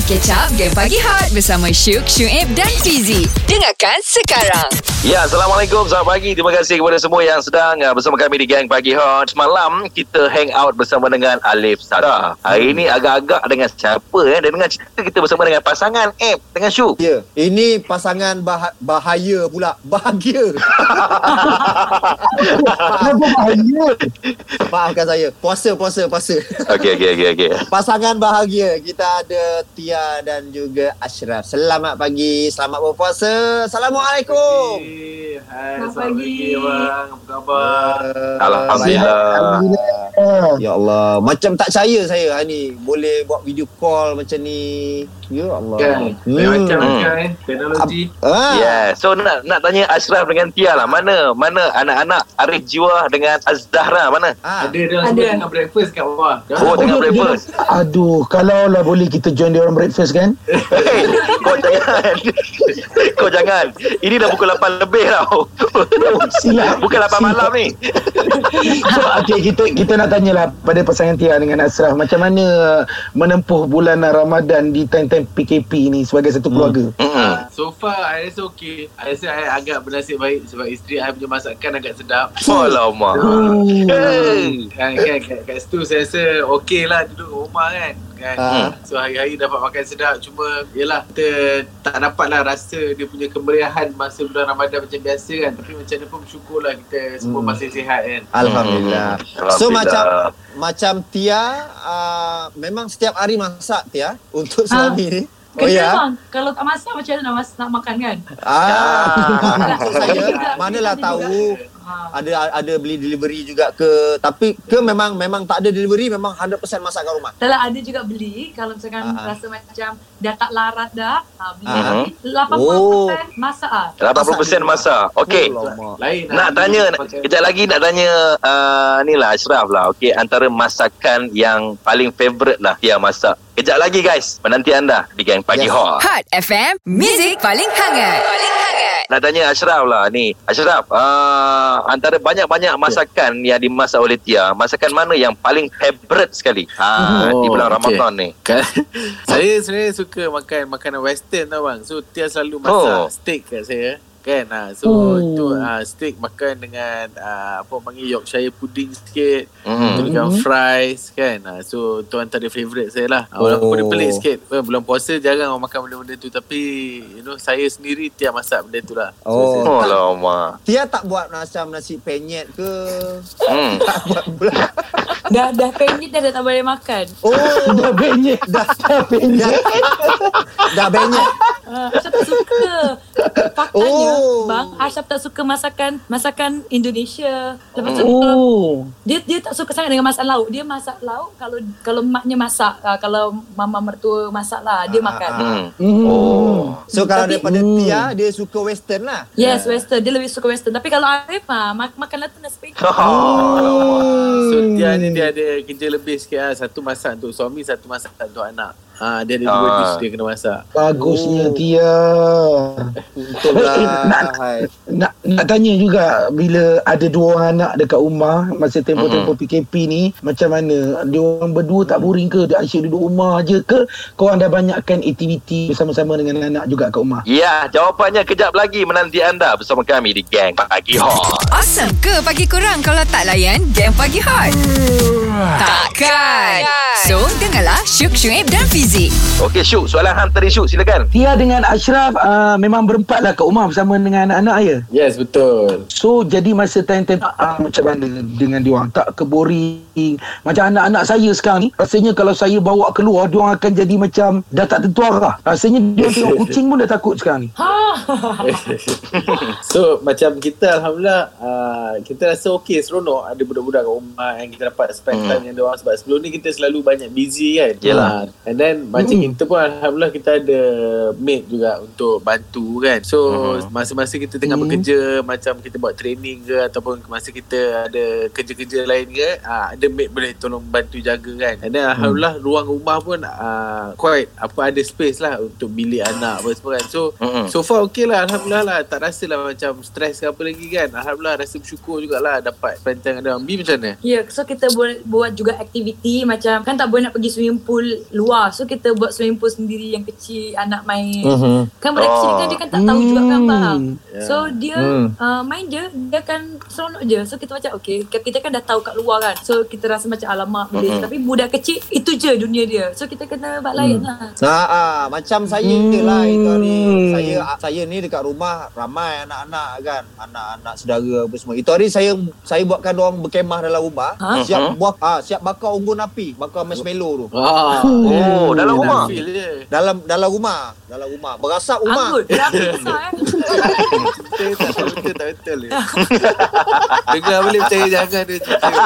Mari catch up Game Pagi Hot Bersama Syuk, Syuib dan Fizi Dengarkan sekarang Ya, Assalamualaikum. Selamat pagi. Terima kasih kepada semua yang sedang uh, bersama kami di Gang Pagi Hot. Semalam kita hang out bersama dengan Alif Sarah. Hari ini agak-agak dengan siapa eh? Dan dengan cerita kita bersama dengan pasangan App dengan Syuk. Ya, ini pasangan bah- bahaya pula. Bahagia. Bahaya? Maafkan saya. Puasa, puasa, puasa. Okey, okey, okey, okey. Pasangan bahagia. Kita ada Tia dan juga Ashraf. Selamat pagi. Selamat berpuasa. Assalamualaikum. Hai, Selamat selamat pagi. pagi bang. Apa khabar? Alhamdulillah. Alhamdulillah. Ya Allah. Macam tak percaya saya hari ni. Boleh buat video call macam ni. Ya Allah. Kan? Hmm. macam Hmm. kan eh. Teknologi. Ah. Yeah. So nak nak tanya Ashraf dengan Tia lah. Mana mana anak-anak Arif Jiwa dengan Azdahra mana? Ah. Ada dia Ada. tengah breakfast kat bawah. Oh, tengah dia- breakfast. Aduh, kalau lah boleh kita join dia orang breakfast kan? Hey, kau jangan. kau jangan. Ini dah pukul 8 lebih tau. Silap. Bukan 8 malam ni. So, okay, kita kita nak tanyalah pada pasangan Tia dengan Asraf macam mana menempuh bulan Ramadan di time-time PKP ni sebagai satu keluarga. Mm-mm. Ah, So far, I rasa okey. I rasa I agak bernasib baik sebab isteri I punya masakan agak sedap. Alamak. Oh. Hey. Kan, kan kat, kat situ saya rasa okey lah duduk rumah kan. Kan? Ah. So hari-hari dapat makan sedap cuma yelah kita tak dapat lah rasa dia punya kemeriahan masa bulan Ramadan macam biasa kan. Tapi macam mana pun bersyukur lah kita semua Hmm. masih sihat kan. Alhamdulillah. Hmm. So Alhamdulillah. macam macam Tia uh, memang setiap hari masak Tia untuk suami ni. Oh Kena ya. bang Kalau tak masak macam mana nak, masak, nak makan kan Ah, maksud saya Juga, manalah juga. tahu ha. Ada ada beli delivery juga ke tapi ke memang memang tak ada delivery memang 100% masak kat rumah. Dalam ada juga beli Kalau misalkan Ah. rasa macam Dah tak larat dah ha, Beli Ah. lagi 80% Oh. masak ah. 80% masak. Okey. Oh. Lain Nak tanya kejap lagi nak tanya uh, ni lah Ashraf lah. Okey, antara masakan yang paling favourite lah dia masak. Kejap lagi guys, menanti anda di Gang Pagi Yes. Hot. Hot FM Music paling hangat Paling hangat Nak tanya Ashraf lah ni. Ashraf, uh, antara banyak-banyak masakan yang dimasak oleh Tia, masakan mana yang paling favourite sekali? Ha, di Oh, bulan okey. Ramadan ni. Kan saya sebenarnya suka makan makanan western tau bang. So Tia selalu masak Oh. steak kat saya. Kan ha. So Oh. tu ha, steak makan dengan ha, apa orang panggil Yorkshire pudding sikit. Hmm. Tu dengan fries kan. Ha, so tu antara favourite saya lah. Ha, walaupun dia Oh. pelik sikit. Eh, bulan puasa jarang orang makan benda-benda tu tapi you know saya sendiri Tia masak benda tu lah. So, Oh. Oh, lama. Tia tak buat macam nasi penyet ke? Hmm. Tak buat pula. Dah dah penyet dah, dah tak boleh makan Oh, Dah benyek. Dah, dah benyek. dah benyet. uh, Ashraf tak suka Faktanya Oh. Bang Ashraf tak suka masakan Masakan Indonesia Lepas tu Oh. dia dia tak suka sangat dengan masak lauk. Dia masak lauk kalau kalau maknya masak, uh, kalau mama mertua masak lah, dia Ah, makan. ah, Hmm. Hmm. Oh. So kalau Tapi- daripada Hmm. Tia dia suka western lah. Yes, western. Dia lebih suka western. Tapi kalau Arif, ah, mak makanlah tu nasi penyet. Oh. So Tia ni dia ada kerja lebih sikit lah. Satu masak untuk suami, satu masak untuk anak. Ha, dia ada dua Ah. dish dia kena masak. Bagusnya Oh. Betul Eh, lah. nak, nak nak tanya juga bila ada dua orang anak dekat rumah masa tempoh-tempoh PKP ni macam mana dia orang berdua tak boring ke dia asyik duduk rumah je ke korang dah banyakkan aktiviti bersama-sama dengan anak juga kat rumah Ya, jawapannya kejap lagi menanti anda bersama kami di Gang Pagi Hot. Awesome ke pagi korang Kalau tak layan Game Pagi Hot Takkan So dengarlah Syuk, Syuib dan Fizi Okey, Syuk. Soalan hang tadi, Syuk. Silakan. Tia dengan Ashraf uh, memang berempat lah kat rumah bersama dengan anak-anak ya Yes, betul. So jadi masa time-time uh, macam mana dengan diorang tak ke boring Macam anak-anak saya sekarang ni Rasanya kalau saya bawa keluar Diorang akan jadi macam dah tak tentu arah Rasanya dia tengok kucing pun dah takut sekarang ni so macam kita Alhamdulillah uh, Kita rasa okey seronok Ada budak-budak kat rumah Yang kita dapat spend Hmm. time dengan diorang Sebab sebelum ni kita selalu banyak busy kan Yelah. Ah, And then macam Hmm. kita pun Alhamdulillah kita ada maid juga Untuk bantu kan So Hmm. masa-masa kita tengah Hmm. bekerja Macam kita buat training ke Ataupun masa kita ada kerja-kerja lain ke ah, Ada maid boleh tolong bantu jaga kan And then Alhamdulillah ruang rumah pun uh, Quite apa ada space lah Untuk bilik anak apa semua kan So Mm-mm. So far okey lah Alhamdulillah lah Tak rasa lah macam Stres ke apa lagi kan Alhamdulillah rasa bersyukur jugalah Dapat spend time dengan dia Bi macam mana? Ya, so kita boleh buat juga aktiviti macam kan tak boleh nak pergi swimming pool luar. So kita buat swimming pool sendiri yang kecil anak main. Mhm. Kan budak kecil kan dia kan tak tahu juga kan bang. Yeah. So dia Hmm. uh, main je dia akan seronok je. So kita macam okay kita kan dah tahu kat luar kan. So kita rasa macam alamak boleh. Mhm. Tapi budak kecil itu je dunia dia. So kita kena buat layan lah. Nah, ah, macam saya Hmm. lah itu ni. Saya saya ni dekat rumah ramai anak-anak kan. Anak-anak saudara apa semua. Itu hari saya saya buatkan orang berkemah dalam rumah. Ha? Siap buat ah, siap bakar unggun api, bakar marshmallow tu. Ah, Oh, dalam rumah. Feel je. Dalam dalam rumah, dalam rumah. Berasap rumah. Anggut. Dia api besar eh. Betul tak betul tak betul le. Dengar boleh percaya jangan dia cerita.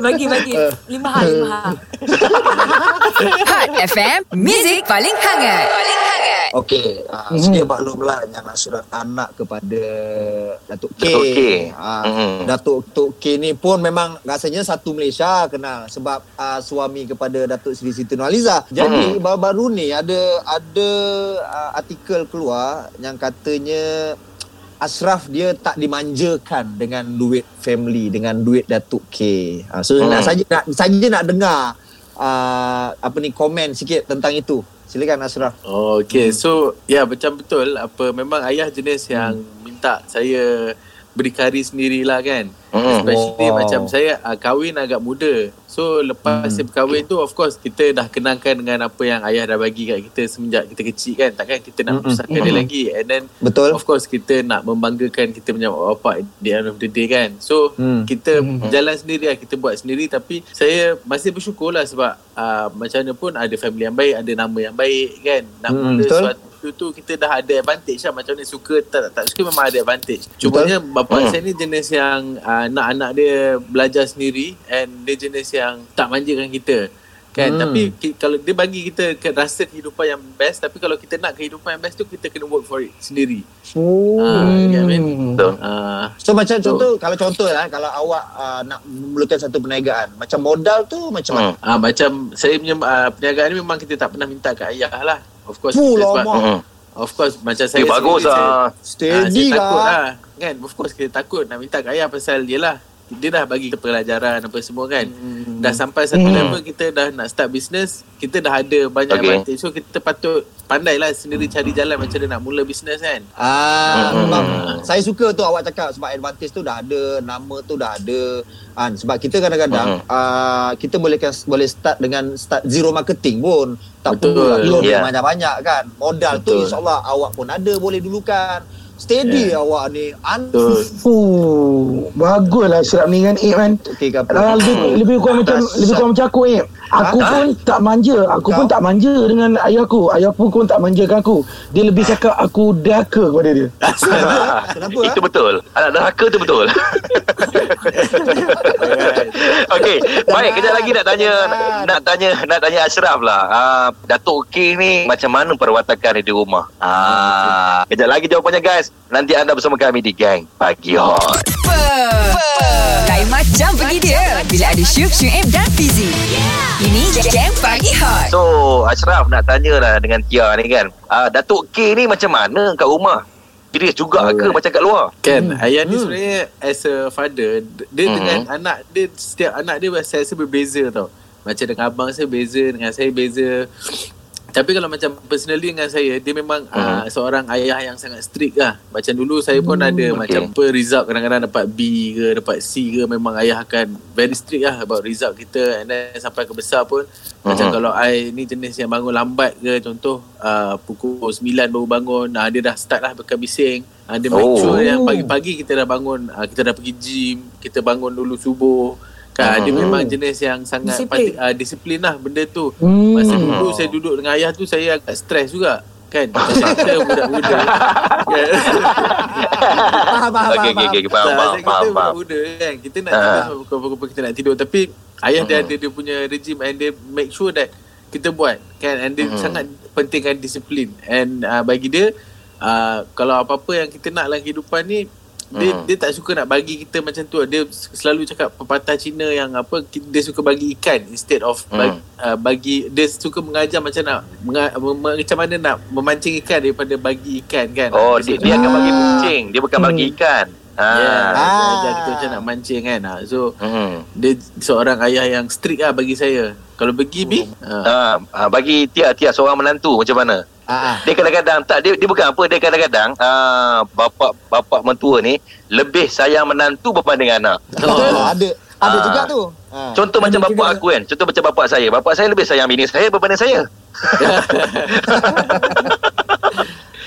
Bagi bagi. Lima hal, lima hal. Hot FM, Music paling hangat. Paling hangat. Okey, uh, Mhm. sikit maklumlah yang nak surat anak kepada Datuk K. Datuk K. Ah, Mhm. Datuk Tok K ni pun memang rasanya satu Malaysia kenal sebab uh, suami kepada Datuk Seri Siti Nurhaliza. Jadi Mhm. baru-baru ni ada ada uh, artikel keluar yang katanya Ashraf dia tak dimanjakan dengan duit family dengan duit Datuk K. Uh, so Hmm. nak saja nak saja nak dengar uh, apa ni komen sikit tentang itu. Silakan Ashraf. Oh, okay. So, ya macam betul. Apa memang ayah jenis yang minta saya berdikari sendirilah kan. Hmm. Especially Oh. macam saya uh, kahwin agak muda. So lepas saya berkahwin tu of course kita dah kenangkan dengan apa yang ayah dah bagi kat kita semenjak kita kecil kan. Takkan kita nak Mm-mm. membesarkan dia lagi. And then Betul? of course kita nak membanggakan kita punya mak bapak di end of the day kan. So Hmm. kita jalan sendiri lah, kita buat sendiri tapi saya masih bersyukur lah sebab uh, macam mana pun ada family yang baik, ada nama yang baik kan. Nak Hmm, mula betul. suatu tu kita dah ada advantage lah macam mana suka tak, tak, tak suka memang ada advantage. Cumanya bapak Hmm. saya ni jenis yang uh, nak anak dia belajar sendiri and dia jenis yang tak manjakan kita. Kan Hmm. tapi ki, kalau dia bagi kita ke rasa kehidupan yang best tapi kalau kita nak kehidupan yang best tu kita kena work for it sendiri. Oh. I mean? Betul. Uh, So macam So- contoh kalau contoh lah kalau awak uh, nak memulakan satu perniagaan macam modal tu macam mana? Hmm. Ah macam saya punya uh, perniagaan ni memang kita tak pernah minta kat ayah lah. Of course. Fuh, lama. sebab- Hmm. Of course macam saya Eh, bagus lah. Ah, Steady saya takut lah. kan of course kita takut nak minta kat ayah pasal dia lah dia dah bagi pelajaran apa semua kan Hmm. dah sampai satu Hmm. level kita dah nak start business kita dah ada banyak Okay. advantage so kita patut pandai lah sendiri cari jalan macam mana nak mula business kan Ah, Hmm. sebab saya suka tu awak cakap sebab advantage tu dah ada, nama tu dah ada. Kan sebab kita kadang-kadang Hmm. uh, kita boleh kan boleh start dengan start zero marketing pun. Tak Betul. perlu lah loan Yeah. banyak-banyak kan. Modal tu Betul. insya-Allah awak pun ada boleh dulukan. Steady awak ni. Fuh, baguslah serap ni kan Ip kan. Ah, lebih, lebih kurang macam lebih kurang macam aku Ip. Aku Ha? pun tak manja. Aku pun Kau? tak manja dengan ayah aku. Ayah pun pun tak manjakan aku. Dia lebih cakap aku daka kepada dia. Kenapa? Itu ah? betul. Anak derhaka tu betul. Okey, baik kejap lagi nak tanya nak tanya nak tanya Ashraf lah. Ah Datuk K ni macam mana perwatakan dia di rumah? Ah kejap lagi jawapannya guys. Nanti anda bersama kami di Gang Pagi Hot. Lain macam pergi dia bila ada Syuk, Syuib dan Fizi. Ini Gang Pagi Hot. So Ashraf nak tanya lah dengan Tia ni kan. Ah Datuk K ni macam mana kat rumah? Serius juga ke Alright. macam kat luar? Kan Hmm. ayah ni Hmm. sebenarnya as a father dia Hmm. dengan anak dia setiap anak dia saya rasa berbeza tau. Macam dengan abang saya beza dengan saya beza. Tapi kalau macam personally dengan saya dia memang Hmm. uh, seorang ayah yang sangat strict lah. Macam dulu saya pun ada okay. macam apa result kadang-kadang dapat B ke dapat C ke memang ayah akan very strict lah about result kita and then sampai ke besar pun macam Mhm. kalau I ni jenis yang bangun lambat ke contoh uh, pukul 9 baru bangun uh, dia dah start lah bekal bising uh, dia make Oh. sure yang pagi-pagi kita dah bangun uh, kita dah pergi gym kita bangun dulu subuh kan dia Mhm. memang jenis yang sangat Disiplin. pati, uh, disiplin lah benda tu Hmm. masa dulu saya duduk dengan ayah tu saya agak stres juga kan macam kita budak-budak kan Faham, faham, Okey faham, okey okey faham. faham faham kita budak-budak kan kita nak Ah. tidur pukul-pukul kita nak tidur tapi ayah dia Mhm. ada dia punya regime and dia make sure that kita buat kan and dia Mhm. sangat pentingkan disiplin and uh, bagi dia uh, kalau apa-apa yang kita nak dalam kehidupan ni dia, Mhm. dia tak suka nak bagi kita macam tu dia selalu cakap pepatah Cina yang apa dia suka bagi ikan instead of bagi, uh, bagi dia suka mengajar macam nak menga, macam mana nak memancing ikan daripada bagi ikan kan Oh dia, dia akan bagi kucing, dia bukan bagi Hmm. ikan. Ya, yeah, Ah. dia Ah. ajar kita macam nak mancing kan. Ah, So Hmm. dia seorang ayah yang strict lah bagi saya. Kalau pergi bi, ah, Ah, ah, bagi Tia Tia seorang menantu macam mana? Ah, ah. Dia kadang-kadang tak dia, dia bukan apa dia kadang-kadang ah, bapak bapak mentua ni lebih sayang menantu berbanding anak. Oh. ada ada Ah. juga tu. Contoh Ada macam bapak juga. aku kan. Contoh macam bapak saya. Bapak saya lebih sayang bini saya berbanding saya.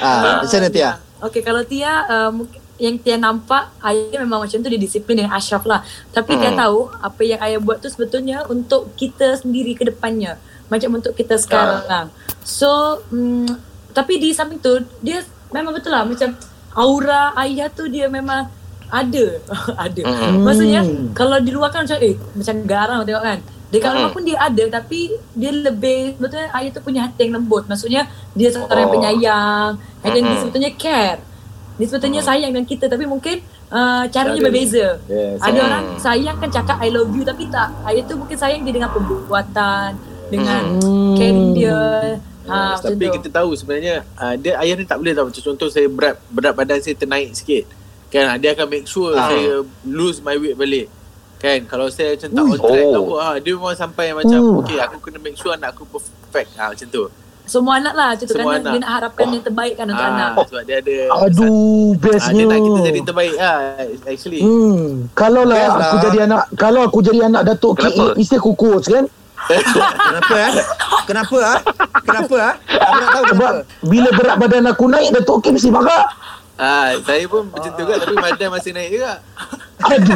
Ah, macam mana Tia? Okay, kalau Tia, uh, mungkin yang Tia nampak ayah memang macam tu dia disiplin dengan Ashraf lah. Tapi Tia Hmm. tahu apa yang ayah buat tu sebetulnya untuk kita sendiri ke depannya. Macam untuk kita sekarang. So, mm, tapi di samping tu dia memang betul lah macam aura ayah tu dia memang ada. ada. Hmm. Maksudnya kalau di luar kan macam eh macam garang tengok kan. Dekat Hmm. rumah pun dia ada tapi dia lebih sebetulnya ayah tu punya hati yang lembut. Maksudnya dia seorang yang Oh. penyayang. And then dia sebetulnya care. Dia sebetulnya sayang dengan kita tapi mungkin uh, caranya Cara- berbeza. Yes. Ada Hmm. orang sayang kan cakap I love you tapi tak. Ayah tu mungkin sayang dia dengan perbuatan, dengan caring dia. Ha, Yes, tapi tu. kita tahu sebenarnya uh, dia ayah ni tak boleh tahu macam contoh saya berat berat badan saya ternaik sikit kan ah, dia akan make sure Ah. saya lose my weight balik kan kalau saya macam tak on track Oh. apa ha, dia memang sampai macam Oh. okay aku kena make sure anak aku perfect ha, macam tu Semua anak lah macam tu Semua kan anak. dia nak harapkan yang terbaik kan untuk Ah, anak. sebab dia ada Aduh, bestnya. dia nak kita jadi terbaik lah actually Hmm, kalau lah Best aku lah. jadi anak, kalau aku jadi anak Datuk K, Kenapa? mesti aku kurus kan? Kenapa eh? Kenapa ah? Kenapa ah? Aku nak tahu Sebab kenapa. bila berat badan aku naik, Datuk K mesti marah. ah, saya pun macam tu juga tapi badan masih naik juga Aduh.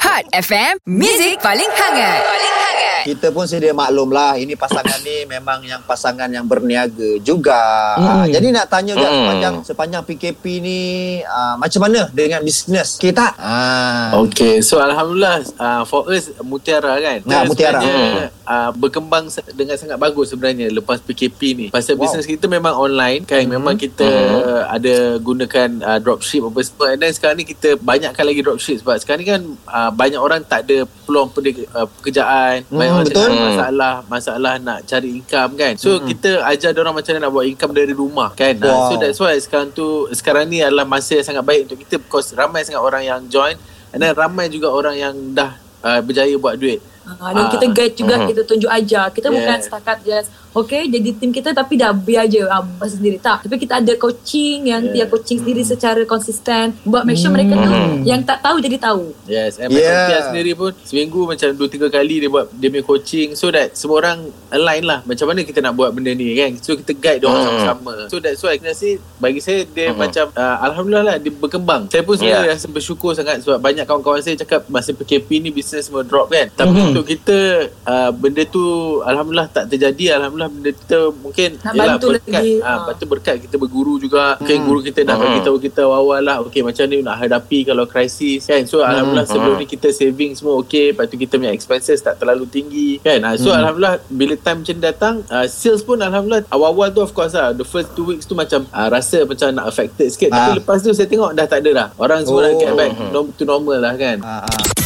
Hot FM, Music paling hangat. Paling hangat. Kita pun sedia maklum lah Ini pasangan ni memang yang pasangan yang berniaga juga Hmm. Ah, Jadi nak tanya juga Hmm. sepanjang sepanjang PKP ni ah, Macam mana dengan bisnes kita? Ah. Okay, so Alhamdulillah uh, for us Mutiara kan Nah, Mutiara. sebenarnya, uh, Berkembang dengan sangat bagus sebenarnya Lepas PKP ni Pasal Wow. bisnes kita memang online kan Memang kita uh, ada gunakan uh, dropship apa semua And then sekarang ni kita banyakkan lagi dropship Sebab sekarang ni kan uh, Banyak orang tak ada peluang uh, pekerjaan Banyak Hmm, orang betul. masalah Masalah nak cari income kan So kita ajar orang macam mana nak buat income dari rumah kan uh, Wow. So that's why sekarang tu Sekarang ni adalah masa yang sangat baik untuk kita Because ramai sangat orang yang join And then ramai juga orang yang dah uh, berjaya buat duit Ha, dan Ah. kita guide juga, Mhm. kita tunjuk ajar. Kita Yeah. bukan setakat just, okay, jadi tim kita tapi dah biar je ah, buat sendiri. Tak. Tapi kita ada coaching yang Yeah. yeah. coaching sendiri secara konsisten. Buat make sure mereka tu yang tak tahu jadi tahu. Yes And Yeah. Tia sendiri pun Seminggu macam 2-3 kali Dia buat Dia punya coaching So that semua orang Align lah Macam mana kita nak buat benda ni kan So kita guide dia orang Hmm. sama-sama So that's why Kena rasa Bagi saya Dia Hmm. macam uh, Alhamdulillah lah Dia berkembang Saya pun sebenarnya Yeah. rasa bersyukur sangat Sebab banyak kawan-kawan saya cakap Masa PKP ni Bisnes semua drop kan Tapi Mhm. untuk kita uh, Benda tu Alhamdulillah tak terjadi Alhamdulillah benda kita Mungkin Nak yelah, bantu berkat, lagi. ah, Ah. Lepas tu berkat kita berguru juga. Mungkin guru kita dah Hmm. bagi tahu kita awal-awal lah. Okay macam ni nak hadapi Kalau krisis kan? So Alhamdulillah sebelum ni kita saving semua okay Lepas tu kita punya expenses tak terlalu tinggi kan? Ah, So Alhamdulillah bila time macam ni datang uh, Sales pun Alhamdulillah awal-awal tu of course lah. The first two weeks tu macam uh, Rasa macam nak affected sikit. Ah. Tapi lepas tu saya tengok dah tak ada dah. Orang semua dah Oh. get back to normal lah kan? Ah, ah.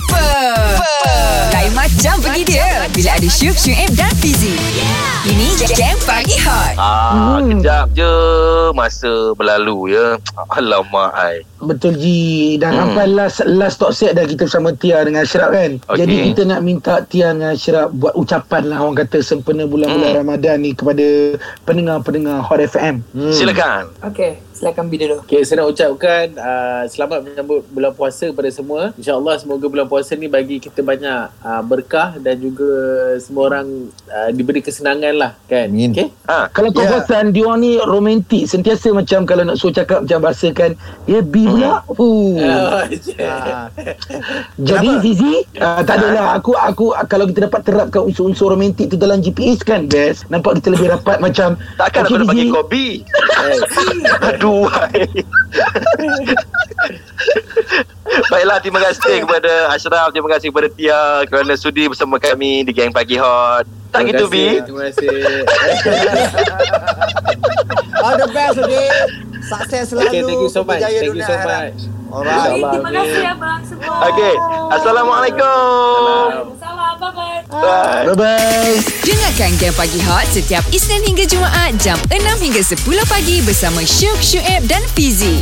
Lain macam pergi dia bila ada Syuk, Syuib dan Fizi. Ini Jam Pagi Hot. Ah, kejap je masa berlalu ya. Alamak ai. Betul Ji Dan Hmm. sampai last Last talk set dah Kita bersama Tia dengan Ashraf kan Okey. Jadi kita nak minta Tia dengan Ashraf Buat ucapan lah Orang kata sempena bulan-bulan Hmm. Ramadan ni Kepada pendengar-pendengar Hot FM Hmm. Silakan. Okay, silakan Bi dulu. Okay, saya nak ucapkan uh, selamat menyambut bulan puasa kepada semua. InsyaAllah semoga bulan puasa ni bagi kita banyak uh, berkah dan juga semua orang uh, diberi kesenangan lah kan. Amin. Okay? Ha. Kalau kau Ya. perasan Dia ni romantik Sentiasa macam Kalau nak suruh cakap Macam bahasakan Ya B pula Hmm. uh. Uh, Ah. Jadi Kenapa? Fizi uh, Tak adalah Aku aku Kalau kita dapat terapkan Unsur-unsur romantik tu Dalam GPS kan Best Nampak kita lebih rapat Macam Takkan aku nak Fizi. panggil kopi. Aduh. Ai. Baiklah, terima kasih kepada Ashraf, terima kasih kepada Tia kerana sudi bersama kami di Gang Pagi Hot. Tak terima gitu, kasih, Bi? Terima kasih. All the best Udin Sukses selalu okay, thank you so much. Thank you so much. Alright Terima kasih abang semua. Okey. Assalamualaikum. Salam, bye-bye. Bye. Bye-bye Dengarkan Game Pagi Hot setiap Isnin hingga Jumaat jam 6 hingga 10 pagi bersama Syuk, Syuib dan Fizi.